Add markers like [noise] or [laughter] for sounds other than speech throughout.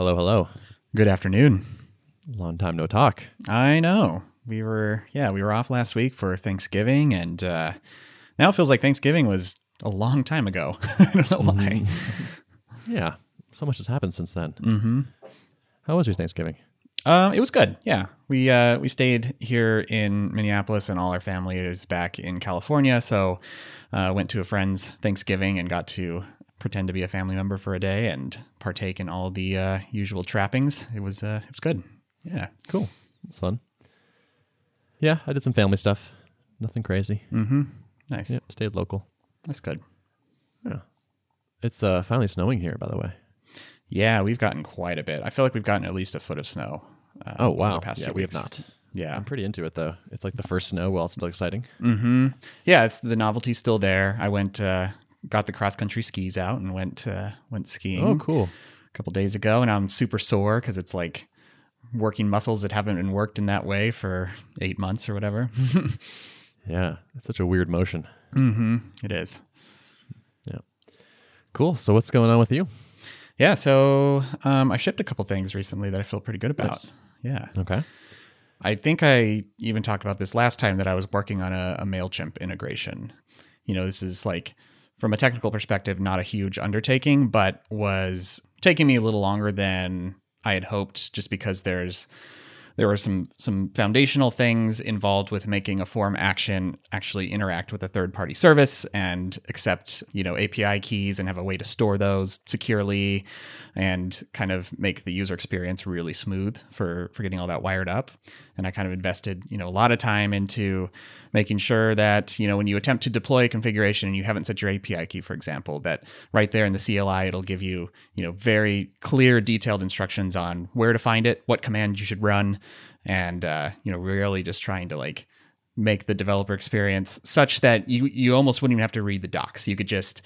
Hello, hello. Good afternoon. Long time no talk. I know. We were, yeah, we were off last week for Thanksgiving, and uh, now it feels like Thanksgiving was a long time ago. [laughs] I don't know why. Yeah, so much has happened since then. Mm-hmm. How was your Thanksgiving? Um, it was good. Yeah, we uh, we stayed here in Minneapolis, and all our family is back in California. So, uh, went to a friend's Thanksgiving and got to pretend to be a family member for a day and partake in all the uh, usual trappings. It was uh, it was good. Yeah. Cool. It's fun. Yeah, I did some family stuff. Nothing crazy. Mm-hmm. Nice. Yep, stayed local. That's good. Yeah. It's uh, finally snowing here, by the way. Yeah, we've gotten quite a bit. I feel like we've gotten at least a foot of snow. Uh, Oh wow. The past yeah, few we weeks. have not. Yeah. I'm pretty into it though. It's like the first snow while it's still exciting. Mm-hmm. Yeah, it's the novelty's still there. I went, uh, got the cross country skis out and went uh, went skiing Oh, cool. a couple days ago, and I'm super sore because it's like working muscles that haven't been worked in that way for eight months or whatever. [laughs] Yeah, it's such a weird motion. mm-hmm. It is. Yeah. Cool. So what's going on with you? Yeah. So um, I shipped a couple things recently that I feel pretty good about. Nice. Yeah. Okay. I think I even talked about this last time that I was working on a, a MailChimp integration. You know, this is like, from a technical perspective, not a huge undertaking, but was taking me a little longer than I had hoped just because there's there were some some foundational things involved with making a form action actually interact with a third party service and accept you know API keys and have a way to store those securely and kind of make the user experience really smooth for for getting all that wired up and I kind of invested you know a lot of time into making sure that you know when you attempt to deploy a configuration and you haven't set your API key for example that right there in the CLI it'll give you you know very clear detailed instructions on where to find it what command you should run and uh, you know really just trying to like make the developer experience such that you you almost wouldn't even have to read the docs. You could just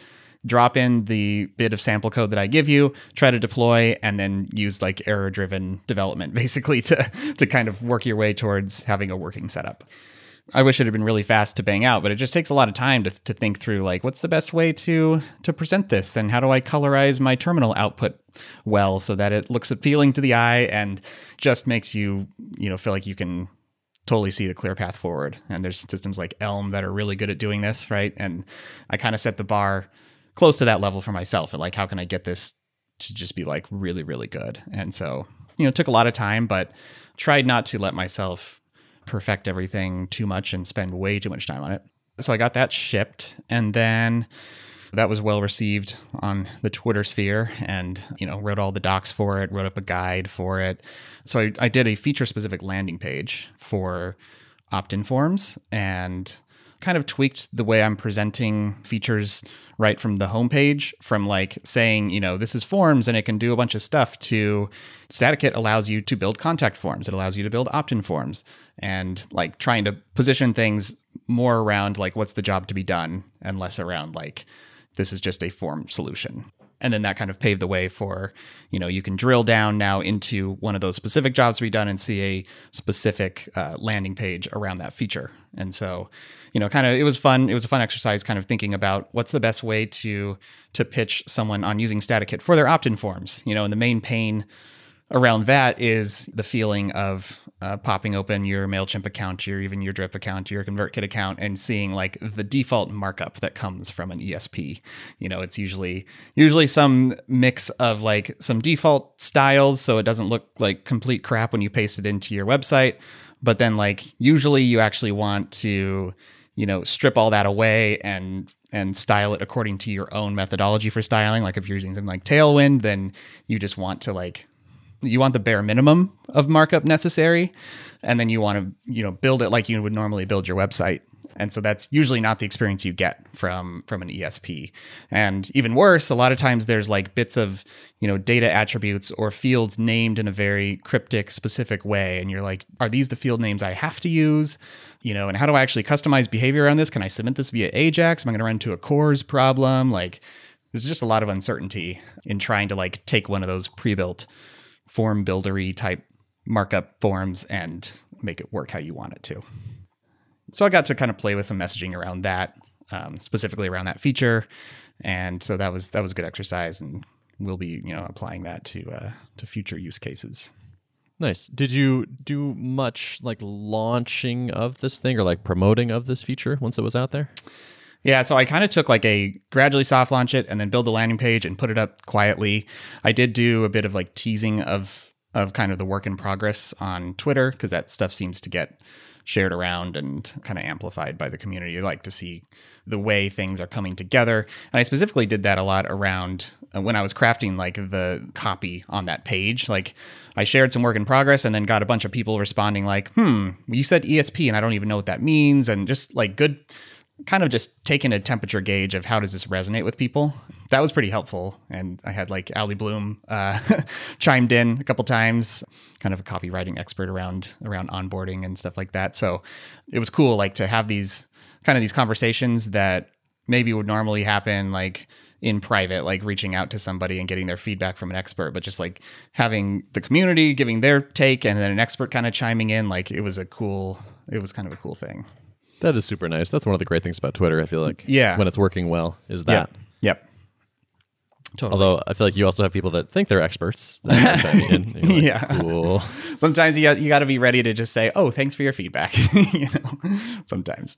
drop in the bit of sample code that I give you, try to deploy, and then use like error driven development [laughs] basically to to kind of work your way towards having a working setup. I wish it had been really fast to bang out, but it just takes a lot of time to, to think through like what's the best way to to present this and how do I colorize my terminal output well so that it looks appealing to the eye and just makes you, you know, feel like you can totally see the clear path forward. And there's systems like Elm that are really good at doing this, right? And I kind of set the bar close to that level for myself. And like, how can I get this to just be like really, really good? And so, you know, it took a lot of time, but tried not to let myself perfect everything too much and spend way too much time on it. So I got that shipped and then that was well received on the Twitter sphere and, you know, wrote all the docs for it, wrote up a guide for it. So I, I did a feature specific landing page for opt in forms and kind of tweaked the way I'm presenting features right from the homepage from like saying, you know, this is forms and it can do a bunch of stuff to StaticKit allows you to build contact forms. It allows you to build opt-in forms and like trying to position things more around like what's the job to be done and less around like this is just a form solution. And then that kind of paved the way for, you know, you can drill down now into one of those specific jobs to be done and see a specific uh, landing page around that feature. And so, you know, kind of it was fun. It was a fun exercise, kind of thinking about what's the best way to to pitch someone on using StaticKit for their opt-in forms. You know, and the main pain around that is the feeling of uh, popping open your Mailchimp account, or even your Drip account, your ConvertKit account, and seeing like the default markup that comes from an ESP. You know, it's usually usually some mix of like some default styles, so it doesn't look like complete crap when you paste it into your website. But then, like usually, you actually want to you know strip all that away and and style it according to your own methodology for styling. Like if you're using something like tailwind then you just want to like you want the bare minimum of markup necessary. And then you want to you know build it like you would normally build your website and so that's usually not the experience you get from from an esp and even worse a lot of times there's like bits of you know data attributes or fields named in a very cryptic specific way. And you're like are these the field names i have to use? You know and how do i actually customize behavior around this? Can i submit this via ajax? Am i going to run into a CORS problem? Like there's just a lot of uncertainty in trying to like take one of those pre-built form buildery type markup forms and make it work how you want it to. So I got to kind of play with some messaging around that, um, specifically around that feature, and so that was that was a good exercise and we'll be you know applying that to uh, to future use cases. Nice. Did you do much like launching of this thing or like promoting of this feature once it was out there? Yeah, so I kind of took like a gradually soft launch it and then build the landing page and put it up quietly. I did do a bit of like teasing of of kind of the work in progress on Twitter because that stuff seems to get shared around and kind of amplified by the community. Like to see the way things are coming together. And I specifically did that a lot around uh, when I was crafting like the copy on that page. Like I shared some work in progress and then got a bunch of people responding like, "Hmm, you said ESP and I don't even know what that means." And just like good kind of just taking a temperature gauge of how does this resonate with people. That was pretty helpful. And I had like Ali Bloom uh, [laughs] chimed in a couple times, kind of a copywriting expert around around onboarding and stuff like that. So it was cool, like to have these kind of these conversations that maybe would normally happen like in private, like reaching out to somebody and getting their feedback from an expert, but just like having the community giving their take and then an expert kind of chiming in, like it was a cool, it was kind of a cool thing. That is super nice. That's one of the great things about Twitter. I feel like, Yeah. when it's working well, is that. Yep. Yep. Totally. Although I feel like you also have people that think they're experts. [laughs] that are chiming in. You're like, Yeah. Cool. [laughs] sometimes you got, you got to be ready to just say, "Oh, thanks for your feedback." [laughs] you know, sometimes.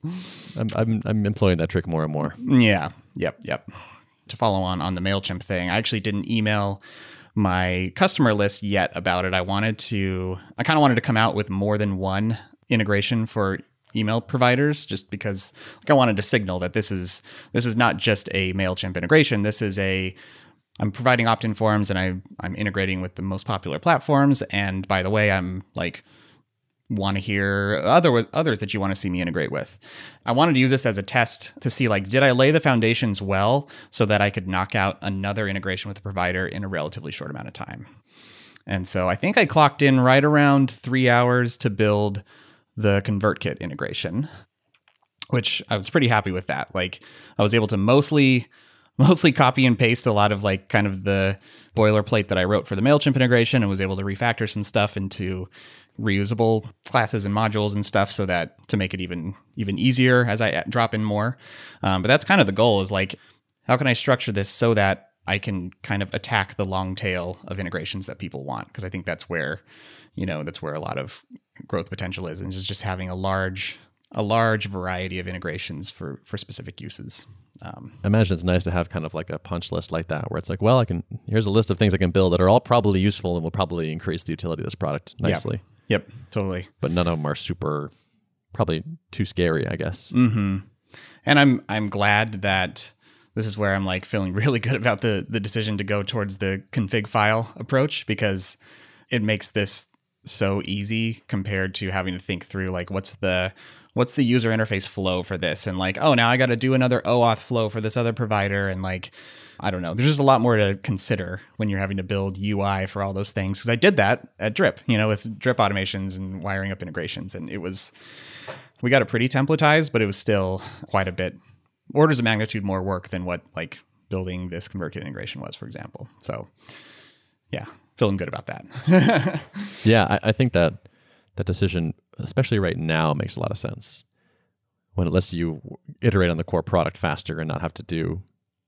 I'm, I'm I'm employing that trick more and more. Yeah. Yep. Yep. To follow on on the Mailchimp thing, I actually didn't email my customer list yet about it. I wanted to. I kind of wanted to come out with more than one integration for email providers just because like I wanted to signal that this is this is not just a Mailchimp integration. This is a I'm providing opt-in forms and I I'm integrating with the most popular platforms and by the way I'm like want to hear other others that you want to see me integrate with. I wanted to use this as a test to see like did I lay the foundations well so that I could knock out another integration with the provider in a relatively short amount of time. And so I think I clocked in right around 3 hours to build the ConvertKit integration, which I was pretty happy with that. Like I was able to mostly [laughs] mostly copy and paste a lot of like kind of the boilerplate that I wrote for the MailChimp integration and was able to refactor some stuff into reusable classes and modules and stuff so that to make it even even easier as I drop in more. Um, but that's kind of the goal is like how can I structure this so that I can kind of attack the long tail of integrations that people want because I think that's where you know that's where a lot of growth potential is and just just having a large a large variety of integrations for for specific uses. Um, I imagine it's nice to have kind of like a punch list like that, where it's like, well, I can here's a list of things I can build that are all probably useful and will probably increase the utility of this product nicely. yep, totally. But none of them are super, probably too scary, I guess. hmm And I'm I'm glad that this is where I'm like feeling [laughs] really good about the the decision to go towards the config file approach because it makes this so easy compared to having to think through like what's the what's the user interface flow for this? And like oh now I got to do another OAuth flow for this other provider. And like I don't know. There's just a lot more to consider when you're having to build UI for all those things. Because I did that at Drip you know with Drip automations and wiring up integrations. And it was we got it pretty templatized but it was still quite a bit orders of magnitude more work than what like building this ConvertKit integration was for example so yeah feeling good about that [laughs] Yeah, I, I think that that decision, especially right now, makes a lot of sense when it lets you iterate on the core product faster and not have to do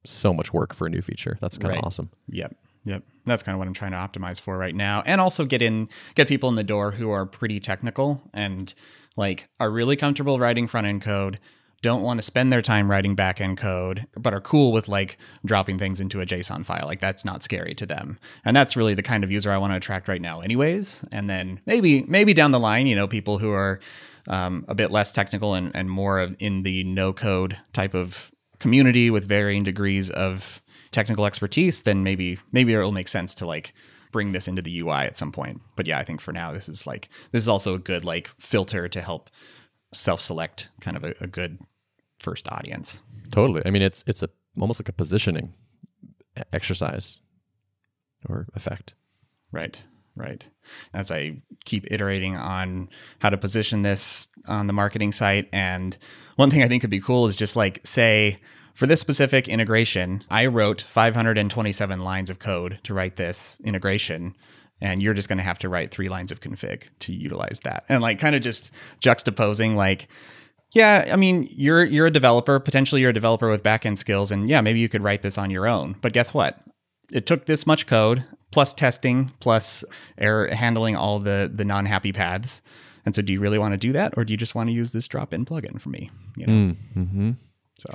so much work for a new feature. That's kind of Right. awesome. Yep. Yep. That's kind of what I'm trying to optimize for right now. And also get in get people in the door who are pretty technical and like are really comfortable writing front end code, don't want to spend their time writing back end code, but are cool with like dropping things into a JSON file. Like that's not scary to them. And that's really the kind of user I want to attract right now anyways. And then maybe maybe down the line, you know, people who are um, a bit less technical and, and more in the no code type of community with varying degrees of technical expertise, then maybe maybe it'll make sense to like bring this into the UI at some point. But yeah, I think for now this is like this is also a good like filter to help self-select kind of a, a good first audience. Totally. I mean, it's it's a almost like a positioning exercise or effect. Right. Right. As I keep iterating on how to position this on the marketing site. And one thing I think could be cool is just like say, for this specific integration, I wrote 527 lines of code to write this integration. And you're just going to have to write three lines of config to utilize that. And like kind of just juxtaposing like, yeah, I mean, you're you're a developer, potentially you're a developer with backend skills, and yeah, maybe you could write this on your own. But guess what? it took this much code plus testing plus error handling all the the non happy paths. And so, do you really want to do that, or do you just want to use this drop in plugin for me? You know. Mm-hmm. So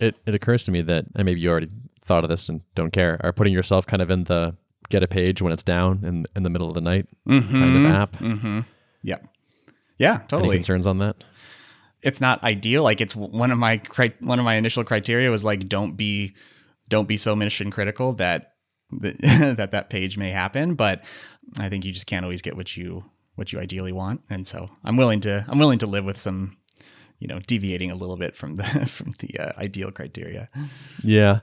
It it occurs to me that and maybe you already thought of this and don't care. Are putting yourself kind of in the get a page when it's down in in the middle of the night kind of app. Mm-hmm. Yeah, Any totally. concerns on that? It's not ideal. Like it's one of my cri- one of my initial criteria was like don't be don't be so mission critical [laughs] that that that page may happen. But I think you just can't always get what you what you ideally want, and so I'm willing to I'm willing to live with some you know deviating a little bit from the [laughs] from the uh, ideal criteria. Yeah.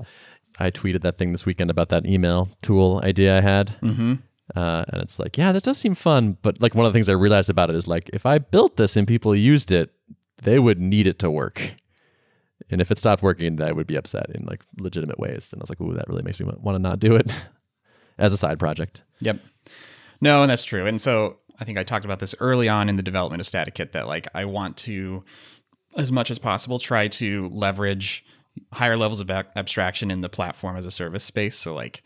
I tweeted that thing this weekend about that email tool idea I had. Mm-hmm. Uh, and it's like, yeah, that does seem fun. But like one of the things I realized about it is like, if I built this and people used it, they would need it to work. And if it stopped working, I would be upset in like legitimate ways. And I was like, ooh, that really makes me want to not do it [laughs] as a side project. Yep. No, and that's true. And so I think I talked about this early on in the development of StaticKit that like I want to, as much as possible, try to leverage higher levels of ab- abstraction in the platform as a service space. So like,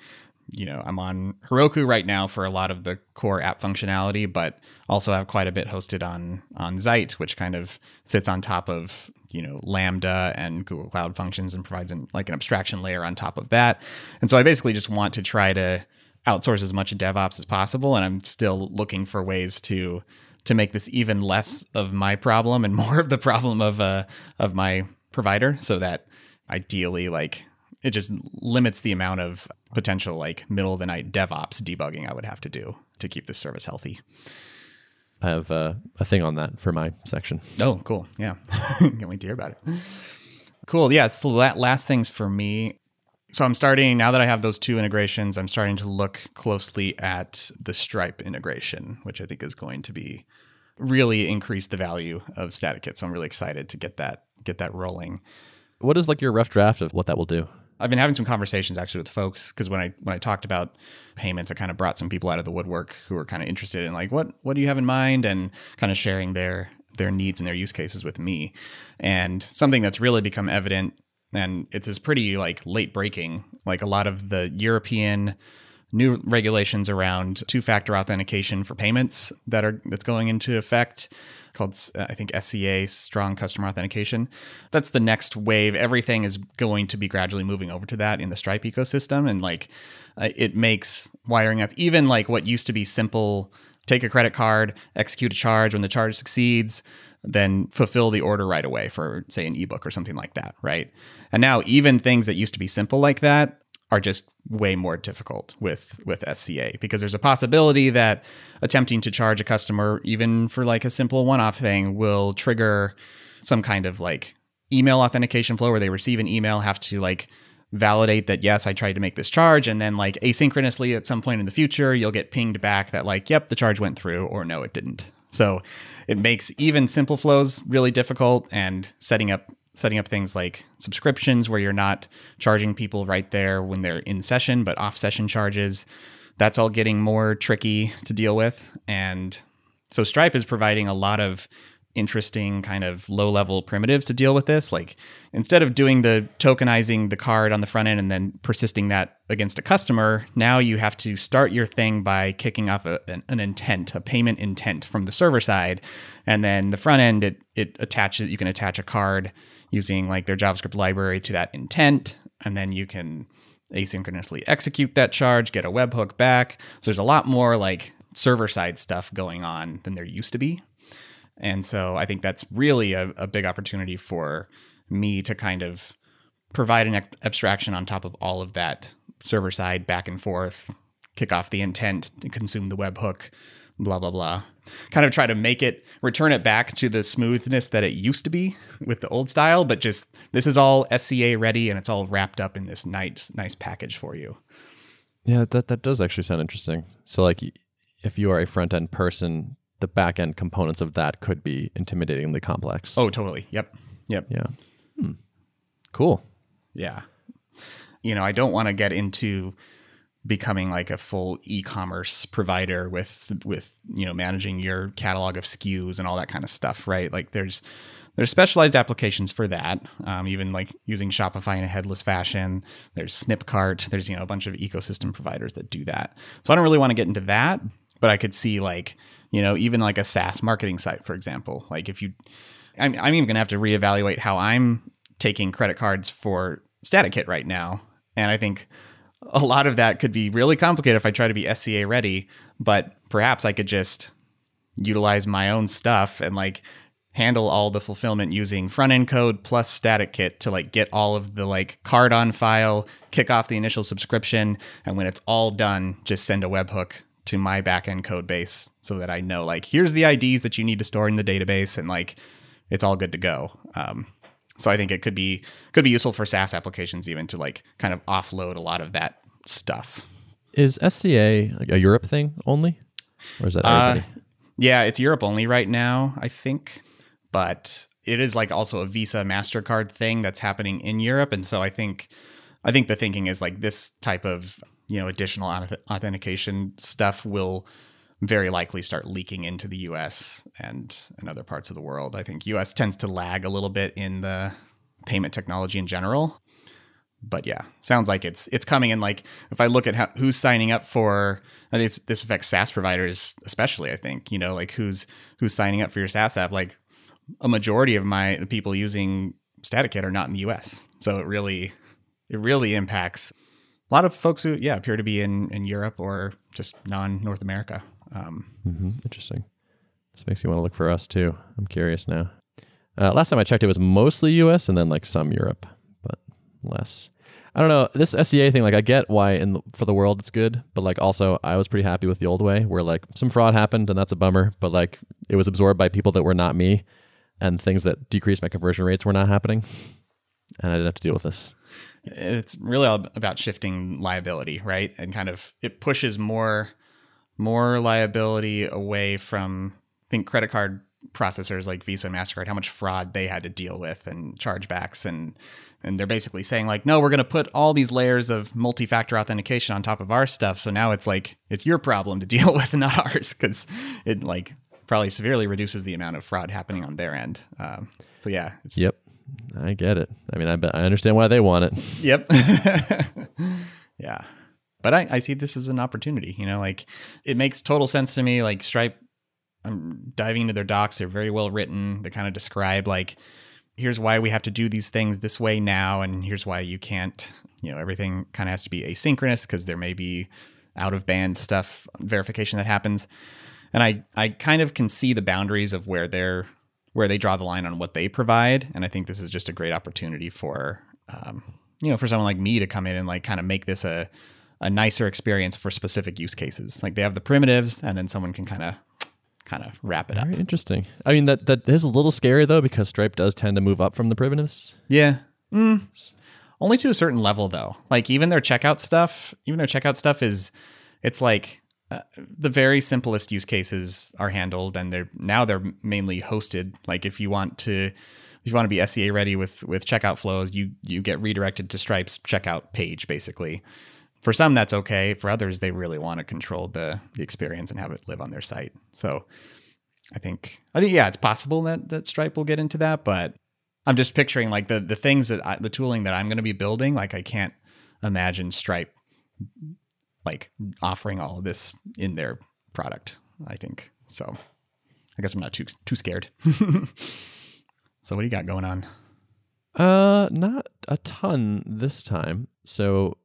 you know, I'm on Heroku right now for a lot of the core app functionality, but also have quite a bit hosted on on Zeit, which kind of sits on top of you know Lambda and Google Cloud Functions and provides an, like an abstraction layer on top of that. And so I basically just want to try to outsource as much DevOps as possible, and I'm still looking for ways to to make this even less of my problem and [laughs] more of the problem of uh of my provider, so that ideally like it just limits the amount of potential like middle of the night DevOps debugging I would have to do to keep this service healthy. I have uh, a thing on that for my section. Oh, cool. Yeah. [laughs] Can't wait to hear about it. Cool. Yeah. So la- last things for me. So I'm starting now that I have those two integrations, I'm starting to look closely at the Stripe integration, which I think is going to be really increase the value of StaticKit. So I'm really excited to get that get that rolling. What is like your rough draft of what that will do? I've been having some conversations actually with folks because when I when I talked about payments, I kind of brought some people out of the woodwork who were kind of interested in like what what do you have in mind and kind of sharing their their needs and their use cases with me. And something that's really become evident and it's is pretty like late breaking. Like a lot of the European new regulations around two-factor authentication for payments that are that's going into effect called uh, I think SCA strong customer authentication. That's the next wave. Everything is going to be gradually moving over to that in the Stripe ecosystem and like uh, it makes wiring up even like what used to be simple take a credit card, execute a charge when the charge succeeds, then fulfill the order right away for say an ebook or something like that, right? And now even things that used to be simple like that are just way more difficult with with SCA because there's a possibility that attempting to charge a customer even for like a simple one-off thing will trigger some kind of like email authentication flow where they receive an email have to like validate that yes I tried to make this charge and then like asynchronously at some point in the future you'll get pinged back that like yep the charge went through or no it didn't. So it makes even simple flows really difficult and setting up setting up things like subscriptions where you're not charging people right there when they're in session, but off session charges. That's all getting more tricky to deal with. And so Stripe is providing a lot of interesting kind of low level primitives to deal with this. Like instead of doing the tokenizing the card on the front end and then persisting that against a customer, now you have to start your thing by kicking off a, an, an intent, a payment intent from the server side. And then the front end, it, it attaches, you can attach a card using like their JavaScript library to that intent. And then you can asynchronously execute that charge, get a webhook back. So there's a lot more like server side stuff going on than there used to be. And so I think that's really a, a big opportunity for me to kind of provide an abstraction on top of all of that server side back and forth, kick off the intent, consume the webhook, blah, blah, blah. Kind of try to make it, return it back to the smoothness that it used to be with the old style, but just this is all SCA ready and it's all wrapped up in this nice, nice package for you. Yeah, that, that does actually sound interesting. So, like, if you are a front end person, the back end components of that could be intimidatingly complex. Oh, totally. Yep. Yep. yeah. Hmm. Cool. Yeah. You know, I don't want to get into becoming like a full e-commerce provider with with you know managing your catalog of SKUs and all that kind of stuff, right? Like there's there's specialized applications for that. Um, even like using Shopify in a headless fashion. There's Snipcart. There's you know a bunch of ecosystem providers that do that. So I don't really want to get into that, but I could see like you know even like a SaaS marketing site, for example. Like if you, I'm, I'm even gonna have to reevaluate how I'm taking credit cards for Static StaticKit right now, and I think a lot of that could be really complicated if I try to be SCA ready, but perhaps I could just utilize my own stuff and like handle all the fulfillment using front end code plus static kit to like get all of the like card on file, kick off the initial subscription, and when it's all done, just send a webhook to my backend code base so that I know like here's the IDs that you need to store in the database and like it's all good to go. Um, so I think it could be could be useful for SaaS applications even to like kind of offload a lot of that stuff. Is SCA a Europe thing only, or is that? Uh, yeah, it's Europe only right now, I think, but it is like also a Visa Mastercard thing that's happening in Europe, and so I think I think the thinking is like this type of you know additional auth- authentication stuff will very likely start leaking into the US and and other parts of the world. I think US tends to lag a little bit in the payment technology in general. But yeah, sounds like it's it's coming in like if I look at how, who's signing up for this, this affects SaaS providers especially, I think, you know, like who's who's signing up for your SaaS app like a majority of my the people using StaticKit are not in the US. So it really it really impacts a lot of folks who yeah appear to be in in Europe or just non North America. Um, mm-hmm. Interesting. This makes you want to look for us too. I'm curious now. Uh, last time I checked, it was mostly U.S. and then like some Europe, but less. I don't know this SCA thing. Like, I get why in the, for the world it's good, but like also I was pretty happy with the old way, where like some fraud happened and that's a bummer, but like it was absorbed by people that were not me, and things that decreased my conversion rates were not happening, and I didn't have to deal with this. It's really all about shifting liability, right? And kind of it pushes more more liability away from I think credit card processors like Visa and Mastercard, how much fraud they had to deal with and chargebacks and and they're basically saying like, no, we're going to put all these layers of multi-factor authentication on top of our stuff. So now it's like it's your problem to [laughs] deal with, not ours, because it like probably severely reduces the amount of fraud happening on their end. Um, so yeah. Yep, I get it. I mean, I I understand why they want it. Yep. [laughs] yeah but I, I see this as an opportunity. You know, like it makes total sense to me. Like Stripe, I'm diving into their docs. They're very well written. They kind of describe like, here's why we have to do these things this way now, and here's why you can't. You know, everything kind of has to be asynchronous because there may be out of band stuff verification that happens. And I I kind of can see the boundaries of where they're where they draw the line on what they provide. And I think this is just a great opportunity for um, you know for someone like me to come in and like kind of make this a a nicer experience for specific use cases. Like they have the primitives, and then someone can kind of kind of wrap it Very up. interesting. I mean that that is a little scary though because Stripe does tend to move up from the primitives. Yeah. Mm. Only to a certain level though. Like even their checkout stuff, even their checkout stuff is it's like uh, the very simplest use cases are handled and they're now they're mainly hosted. Like if you want to if you want to be SCA ready with with checkout flows, you you get redirected to Stripe's checkout page basically for some that's okay. For others they really want to control the the experience and have it live on their site. So i think i think yeah it's possible that that stripe will get into that but i'm just picturing like the the things that I, the tooling that i'm going to be building like i can't imagine stripe like offering all of this in their product i think. So i guess i'm not too too scared. [laughs] So what do you got going on? Uh not a ton this time. So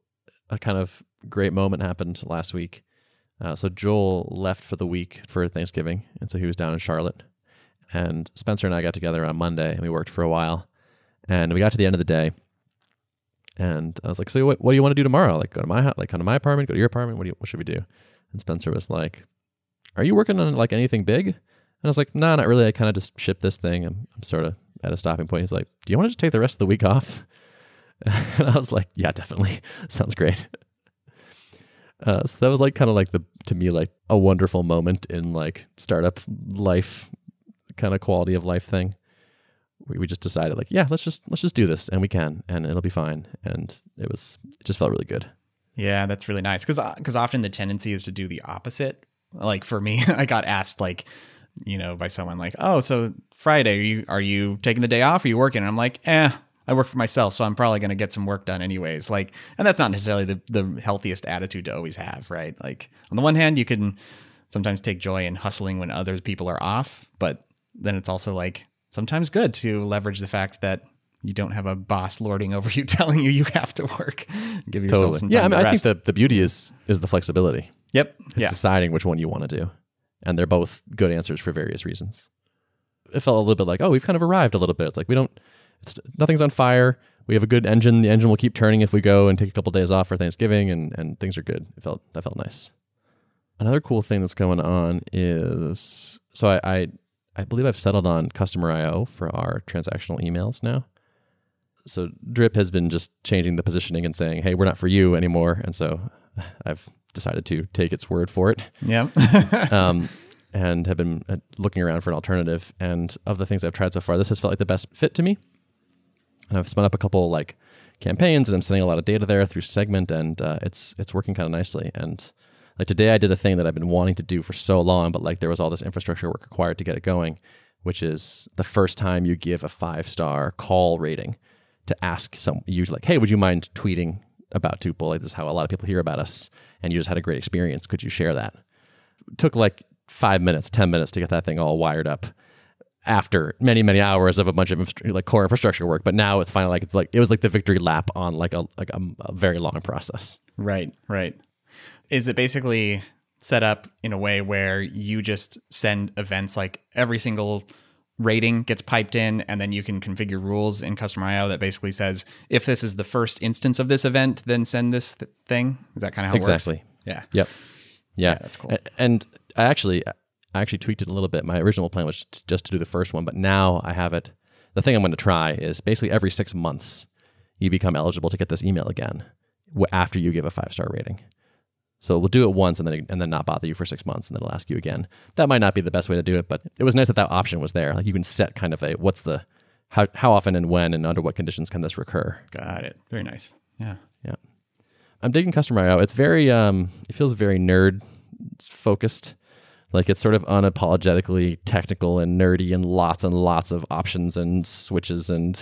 a kind of great moment happened last week. Uh, so Joel left for the week for Thanksgiving, and so he was down in Charlotte. And Spencer and I got together on Monday, and we worked for a while. And we got to the end of the day, and I was like, "So what? What do you want to do tomorrow? Like, go to my like come to my apartment, go to your apartment. What do you? What should we do?" And Spencer was like, "Are you working on like anything big?" And I was like, "No, nah, not really. I kind of just shipped this thing. I'm, I'm sort of at a stopping point." He's like, "Do you want to just take the rest of the week off?" [laughs] and I was like, yeah, definitely. [laughs] Sounds great. Uh, so that was like kind of like the to me like a wonderful moment in like startup life kind of quality of life thing. We, we just decided like, yeah, let's just let's just do this and we can and it'll be fine. And it was it just felt really good. Yeah, that's really nice because because often the tendency is to do the opposite. Like for me, [laughs] I got asked like, you know, by someone like, "Oh, so Friday are you are you taking the day off? Are you working?" And I'm like, "Eh, I work for myself, so I'm probably going to get some work done anyways." Like, and that's not necessarily the the healthiest attitude to always have, right? Like on the one hand, you can sometimes take joy in hustling when other people are off, but then it's also like sometimes good to leverage the fact that you don't have a boss lording over you [laughs] telling you you have to work. Give yourself Totally. some time Yeah, I mean, I think the, the beauty is is the flexibility. Yep. It's Yeah. deciding which one you want to do. And they're both good answers for various reasons. It felt a little bit like, oh, we've kind of arrived a little bit. It's like we don't it's nothing's on fire. We have a good engine. The engine will keep turning if we go and take a couple days off for Thanksgiving and, and things are good. It felt that felt nice. Another cool thing that's going on is so I, I I believe I've settled on Customer.io for our transactional emails now. So Drip has been just changing the positioning and saying, "Hey, we're not for you anymore." And so [laughs] I've decided to take its word for it Yeah. [laughs] [laughs] um, and have been uh, looking around for an alternative. And of the things I've tried so far, this has felt like the best fit to me. And I've spun up a couple like campaigns, and I'm sending a lot of data there through Segment, and uh, it's it's working kind of nicely. And like today, I did a thing that I've been wanting to do for so long, but like there was all this infrastructure work required to get it going, which is the first time you give a five star call rating to ask some you like, hey, would you mind tweeting about Tuple? Like this is how a lot of people hear about us, and you just had a great experience. Could you share that? took like five minutes, ten minutes to get that thing all wired up. After many many hours of a bunch of like core infrastructure work, but now it's finally like it's like it was like the victory lap on like a like a, a very long process. right. Right. Is it basically set up in a way where you just send events like every single rating gets piped in and then you can configure rules in Customer.io that basically says if this is the first instance of this event, then send this th- thing? Is that kind of how it Exactly. Yeah. Yep. Yeah, that's cool. And I actually, I actually tweaked it a little bit. My original plan was just to do the first one, but now I have it. The thing I'm going to try is basically every six months, you become eligible to get this email again after you give a five star rating. So we'll do it once and then and then not bother you for six months, and then it'll ask you again. That might not be the best way to do it, but it was nice that that option was there. Like you can set kind of a what's the how how often and when and under what conditions can this recur. Got it. Very nice. Yeah. Yeah. I'm digging Customer.io. It's very um it feels very nerd focused. Like it's sort of unapologetically technical and nerdy and lots and lots of options and switches and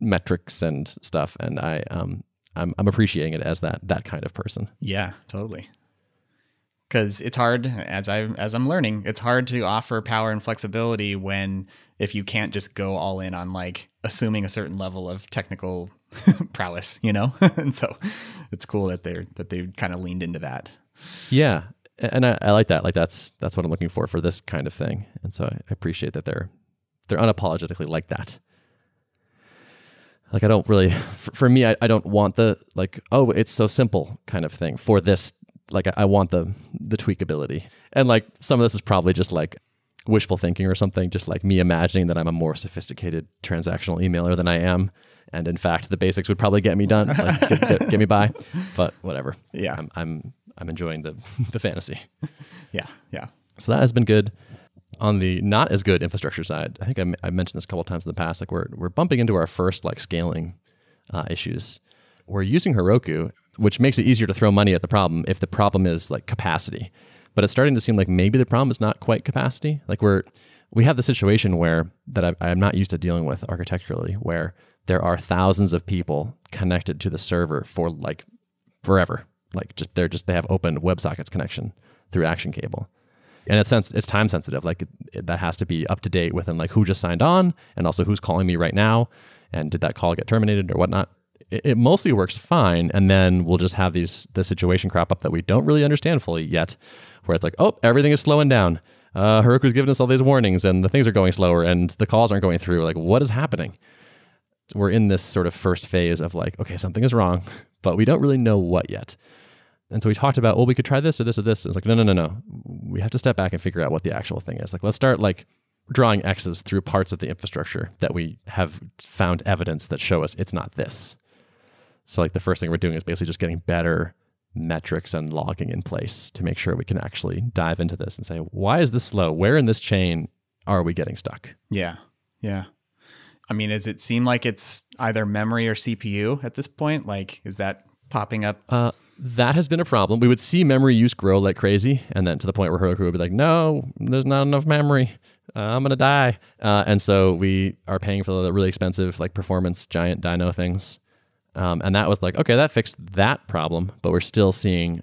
metrics and stuff. And I um I'm I'm appreciating it as that that kind of person. Yeah, totally. Because it's hard, as I as I'm learning, it's hard to offer power and flexibility when if you can't just go all in on like assuming a certain level of technical [laughs] prowess, you know. [laughs] and so it's cool that they're that they've kind of leaned into that. Yeah. And I, I like that. Like that's that's what I'm looking for for this kind of thing. And so I appreciate that they're they're unapologetically like that. Like I don't really for, for me I, I don't want the like oh it's so simple kind of thing for this like I, I want the the tweakability. And like some of this is probably just like wishful thinking or something, just like me imagining that I'm a more sophisticated transactional emailer than I am. And in fact, the basics would probably get me done, like get, get, get me by. But whatever. Yeah. I'm I'm I'm enjoying the [laughs] the fantasy. [laughs] Yeah, yeah. So that has been good. On the not as good infrastructure side, I think I, m- I mentioned this a couple times in the past. Like we're we're bumping into our first like scaling uh, issues. We're using Heroku, which makes it easier to throw money at the problem if the problem is like capacity. But it's starting to seem like maybe the problem is not quite capacity. Like we're we have the situation where that I, I'm not used to dealing with architecturally, where there are thousands of people connected to the server for like forever. Like just they're just they have open WebSockets connection through Action Cable, and it's sense it's time sensitive. Like it, it- that has to be up to date within like who just signed on, and also who's calling me right now, and did that call get terminated or whatnot. It, it mostly works fine, and then we'll just have these the situation crop up that we don't really understand fully yet, where it's like oh everything is slowing down. Uh, Heroku's giving us all these warnings, and the things are going slower, and the calls aren't going through. Like what is happening? we're in this sort of first phase of like, okay, something is wrong, [laughs] but we don't really know what yet. And so we talked about, well, we could try this or this or this. It's like, no, no, no, no. We have to step back and figure out what the actual thing is. Like, let's start like drawing X's through parts of the infrastructure that we have found evidence that show us it's not this. So like the first thing we're doing is basically just getting better metrics and logging in place to make sure we can actually dive into this and say, why is this slow? Where in this chain are we getting stuck? Yeah. Yeah. I mean, does it seem like it's either memory or CPU at this point? Like, is that popping up? Uh, That has been a problem. We would see memory use grow like crazy, and then to the point where Heroku would be like, "No, there's not enough memory. Uh, I'm gonna die." Uh, and so we are paying for the really expensive like performance giant dyno things, um, and that was like, okay, that fixed that problem, but we're still seeing.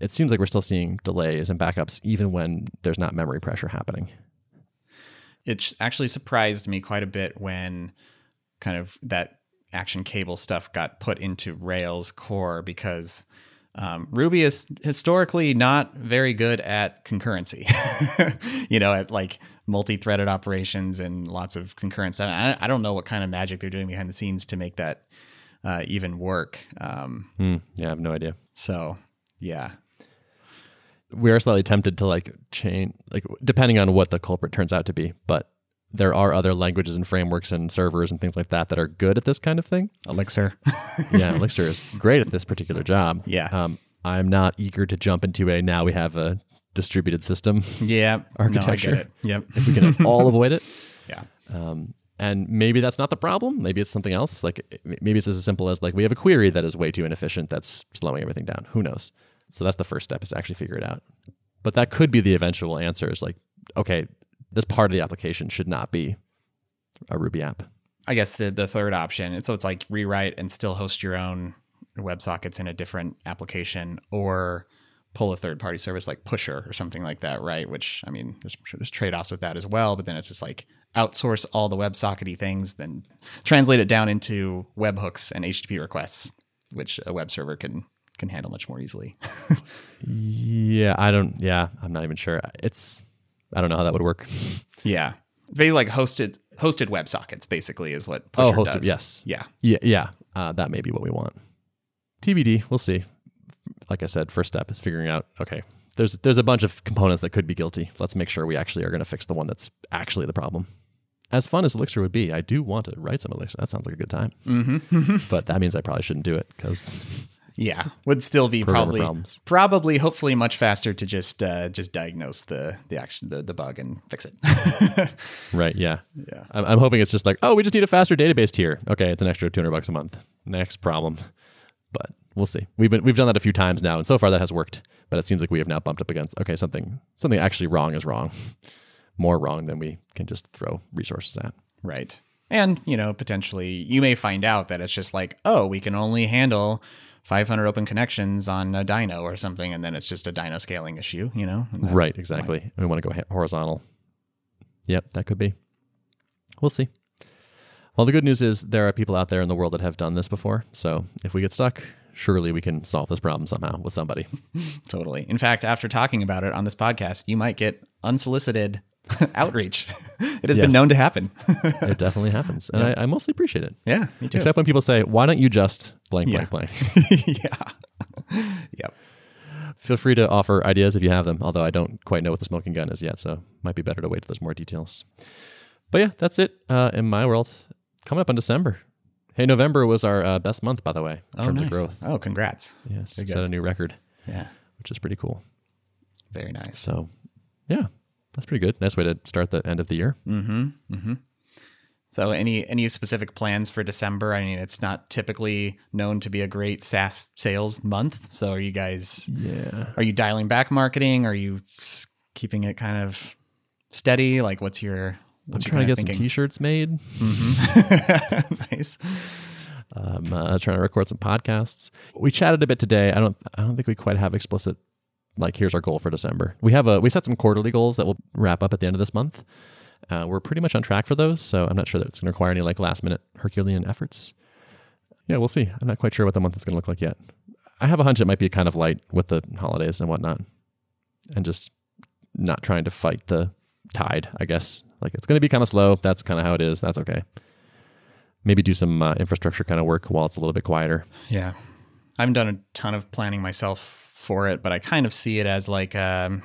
It seems like we're still seeing delays and backups even when there's not memory pressure happening. It actually surprised me quite a bit when kind of that action cable stuff got put into Rails core because um, Ruby is historically not very good at concurrency, [laughs] you know, at like multi threaded operations and lots of concurrent stuff. I, I, don't know what kind of magic they're doing behind the scenes to make that uh, even work. Um, hmm, yeah, I have no idea. So, yeah. We are slightly tempted to like chain, like depending on what the culprit turns out to be, but there are other languages and frameworks and servers and things like that that are good at this kind of thing. Elixir. [laughs] yeah, Elixir is great at this particular job. Yeah. Um, I'm not eager to jump into a now we have a distributed system. Yeah. [laughs] Architecture. No, yep. If we can [laughs] all avoid it. Yeah. Um, and maybe that's not the problem. Maybe it's something else. Like maybe it's as simple as like we have a query that is way too inefficient that's slowing everything down. Who knows? So that's the first step is to actually figure it out. But that could be the eventual answer is like, okay, this part of the application should not be a Ruby app. I guess the the third option. And so it's like rewrite and still host your own WebSockets in a different application or pull a third party service like Pusher or something like that, right? Which I mean, there's there's trade offs with that as well. But then it's just like outsource all the WebSockety things, then translate it down into webhooks and HTTP requests, which a web server can can handle much more easily. [laughs] yeah, I don't. Yeah, I'm not even sure. It's I don't know how that would work. Yeah, they like hosted hosted WebSockets basically is what Pusher oh hosted does. yes Yeah. yeah yeah uh, that may be what we want. TBD, we'll see. Like I said, first step is figuring out okay. There's there's a bunch of components that could be guilty. Let's make sure we actually are going to fix the one that's actually the problem. As fun as Elixir would be, I do want to write some Elixir. That sounds like a good time. Mm-hmm. [laughs] but that means I probably shouldn't do it because Yeah, would still be probably problems. probably hopefully much faster to just uh, just diagnose the the action the, the bug and fix it. [laughs] right, yeah. yeah. I'm, I'm hoping it's just like, oh, we just need a faster database tier. Okay, it's an extra 200 bucks a month. Next problem. But we'll see. We've been we've done that a few times now, and so far that has worked. But it seems like we have now bumped up against okay, something something actually wrong is wrong, [laughs] more wrong than we can just throw resources at. Right. And, you know, potentially you may find out that it's just like, oh, we can only handle 500 open connections on a dyno or something. And then it's just a dyno scaling issue, you know? Right, exactly. We want to go horizontal. Yep, that could be. We'll see. Well, the good news is there are people out there in the world that have done this before. So if we get stuck, surely we can solve this problem somehow with somebody. [laughs] Totally. In fact, after talking about it on this podcast, you might get unsolicited [laughs] outreach. [laughs] it has Yes. been known to happen. [laughs] it definitely happens. And I, I mostly appreciate it. yeah, me too. Except when people say, why don't you just blank, Yeah. blank, blank? yeah. yep. Feel free to offer ideas if you have them, although I don't quite know what the smoking gun is yet, so might be better to wait till there's more details. But yeah, that's it uh, in my world. Coming up on December. Hey, November was our uh, best month, by the way, in Oh, terms nice. of growth. Oh, congrats. Yes, Very set good. a new record, Yeah. which is pretty cool. Very nice. So, yeah, that's pretty good. Nice way to start the end of the year. Mm-hmm. Mm-hmm. So, any any specific plans for December? I mean, it's not typically known to be a great SaaS sales month. So, are you guys Yeah. are you dialing back marketing? Are you keeping it kind of steady? Like, what's your I'm what's your trying to get of some? T-shirts made. Mm-hmm. [laughs] nice. I'm uh, trying to record some podcasts. We chatted a bit today. I don't. I don't think we quite have explicit. Like, here's our goal for December. We have a. We set some quarterly goals that will wrap up at the end of this month. Uh, we're pretty much on track for those, so I'm not sure that it's going to require any like last minute Herculean efforts. Yeah, we'll see. I'm not quite sure what the month is going to look like yet. I have a hunch it might be kind of light with the holidays and whatnot, and just not trying to fight the tide. I guess like it's going to be kind of slow. That's kind of how it is. That's okay. Maybe do some uh, infrastructure kind of work while it's a little bit quieter. Yeah. I haven't done a ton of planning myself for it, but I kind of see it as like um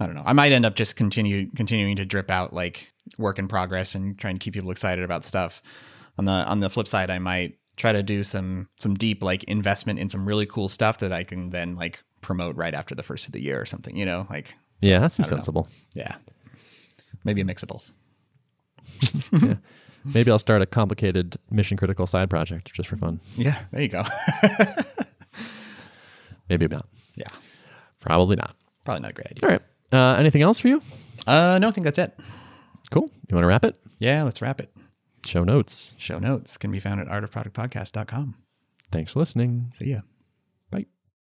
I don't know. I might end up just continue continuing to drip out like work in progress and trying to keep people excited about stuff. On the on the flip side, I might try to do some some deep like investment in some really cool stuff that I can then like promote right after the first of the year or something, you know? Like Yeah, that seems don't know. sensible. yeah. Maybe a mix of both. [laughs] Maybe I'll start a complicated mission critical side project just for fun. Yeah, there you go. [laughs] Maybe not. Yeah, Probably not. probably not a great idea. All right. Uh, anything else for you? Uh, no, I think that's it. Cool. You want to wrap it? Yeah, let's wrap it. Show notes. Show notes can be found at artofproductpodcast.com. Thanks for listening. See ya.